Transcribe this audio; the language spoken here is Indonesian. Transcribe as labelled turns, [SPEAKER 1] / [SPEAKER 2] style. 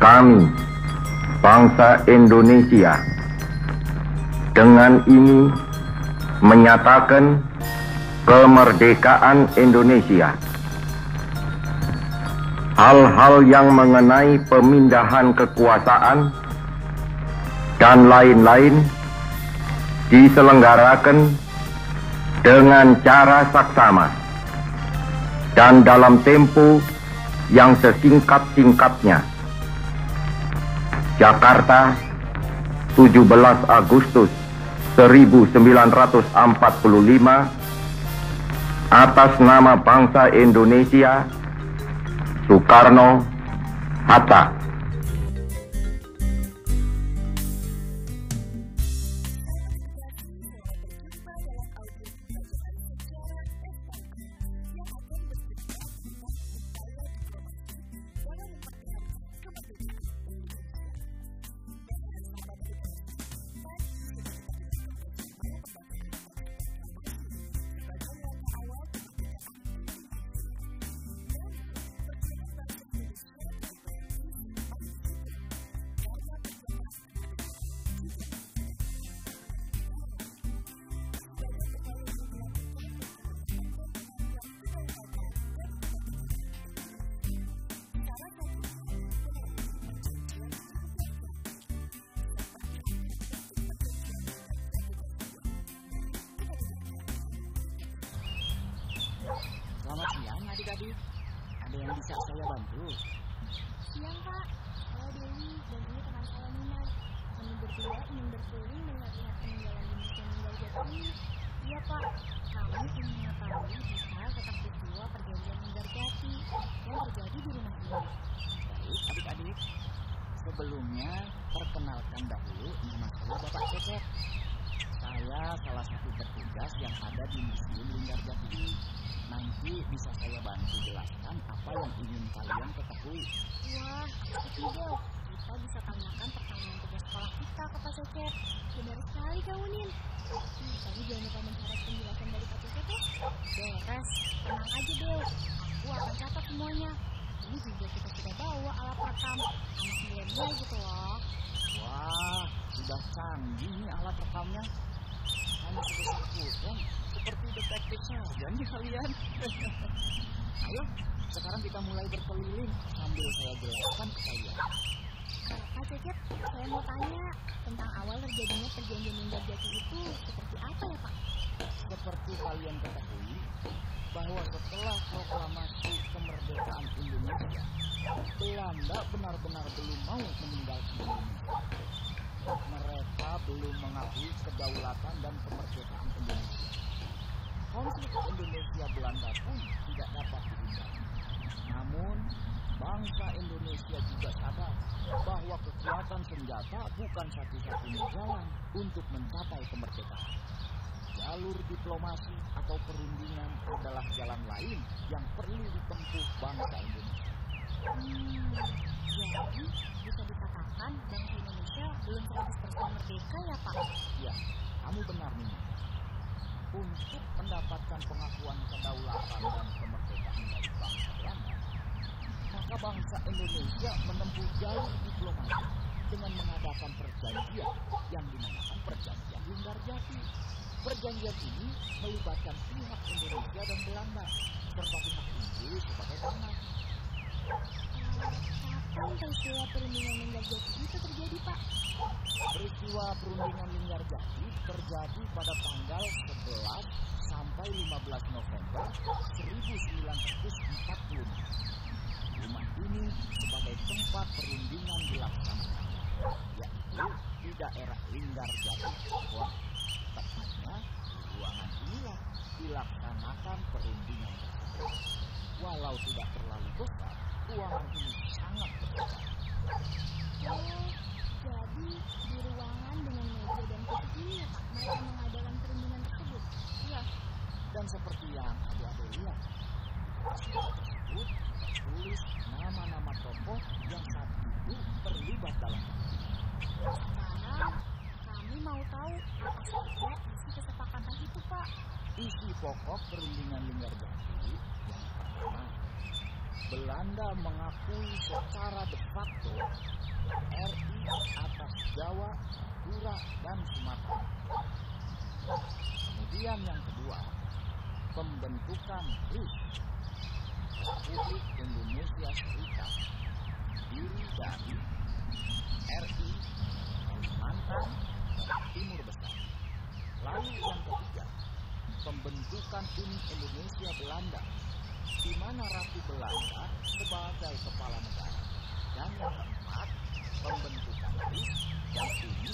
[SPEAKER 1] Kami, bangsa Indonesia Dengan ini menyatakan kemerdekaan Indonesia Hal-hal yang mengenai pemindahan kekuasaan dan lain-lain diselenggarakan dengan cara saksama dan dalam tempo yang sesingkat-singkatnya. Jakarta, 17 Agustus 1945 atas nama bangsa Indonesia Soekarno Hatta.
[SPEAKER 2] Adik-adik. Ada yang bisa saya bantu?
[SPEAKER 3] Siang Pak, saya Dewi dan ini teman saya Nina. Kami berdua ingin berkeliling melihat-lihat peninggalan di Museum Linggar Jati ini. Iya Pak, kami ingin mengetahui detail tentang peristiwa perjanjian Linggar Jati yang terjadi di rumah ini.
[SPEAKER 2] Baik adik-adik. Sebelumnya perkenalkan dahulu nama saya Bapak Cecep. Saya salah satu petugas yang ada di Museum Linggar Jati ini. Nanti bisa saya bantu jelaskan apa yang ingin kalian ketahui.
[SPEAKER 3] Wah, Del. Kita bisa tanyakan pertanyaan tugas sekolah kita ke Pak Cecep. Benar sekali kamu Nin. Hmm, Tapi jangan lupa mencatat penjelasan dari Pak Cecep ya. Beres, tenang aja Del. Aku akan catat semuanya. Ini juga kita sudah bawa alat rekam. Anak milenial gitu loh.
[SPEAKER 2] Wah, sudah canggih nih alat rekamnya. Hanya pulpen, seperti detektif saja nih kalian. Ayo, sekarang kita mulai berkeliling sambil saya jelaskan ke kalian.
[SPEAKER 3] Pak Cecep, saya mau tanya tentang awal terjadinya perjanjian Linggar Jati itu seperti apa ya Pak?
[SPEAKER 2] Seperti kalian ketahui, bahwa setelah proklamasi kemerdekaan Indonesia, Belanda benar-benar belum mau meninggalkan Indonesia. Mereka belum mengakui kedaulatan dan kemerdekaan Indonesia. Konflik Indonesia Belanda pun tidak dapat dihindari. Namun, bangsa Indonesia juga sadar bahwa kekuatan senjata bukan satu-satunya jalan untuk mencapai kemerdekaan. Jalur diplomasi atau perundingan adalah jalan lain yang perlu ditempuh bangsa Indonesia.
[SPEAKER 3] Jadi bisa dikatakan bangsa Indonesia belum 100% merdeka ya Pak?
[SPEAKER 2] Ya, kamu benar nih. Untuk mendapatkan pengakuan kedaulatan dan kemerdekaan dari bangsa Belanda, maka bangsa Indonesia menempuh jalur diplomasi dengan mengadakan perjanjian yang dinamakan Perjanjian Linggar Jati. Perjanjian ini melibatkan pihak Indonesia dan Belanda serta pihak Inggris sebagai tangan.
[SPEAKER 3] Kapan peristiwa perundingan Linggar Jati terjadi Pak?
[SPEAKER 2] Peristiwa perundingan Linggar Jati terjadi pada tanggal 11 sampai 15 November 1945. Rumah ini sebagai tempat perundingan dilaksanakan, yaitu di daerah Linggar Jati. Wah, tepatnya di ruangan inilah dilaksanakan perundingan tersebut. Walau tidak terlalu besar, ruangan ini sangat berbeda.
[SPEAKER 3] Oh, jadi di ruangan dengan meja dan kursi ini ya Pak, mereka mengadakan perundingan tersebut.
[SPEAKER 2] Iya, dan seperti yang adik-adik lihat, tersebut tertulis nama-nama tokoh yang saat itu terlibat dalam
[SPEAKER 3] Sekarang kami mau tahu apa saja isi kesepakatan itu Pak.
[SPEAKER 2] isi pokok perundingan Linggarjati yang pertama. Belanda mengakui secara de facto RI atas Jawa, Madura, dan Sumatera. Kemudian yang kedua, pembentukan RIS Republik Indonesia Serikat terdiri dari RI, Kalimantan, Timur Besar. Lalu yang ketiga, pembentukan Uni Indonesia Belanda, di mana Ratu Belanda sebagai kepala negara. Dan yang keempat, pembentukan RIS dan Uni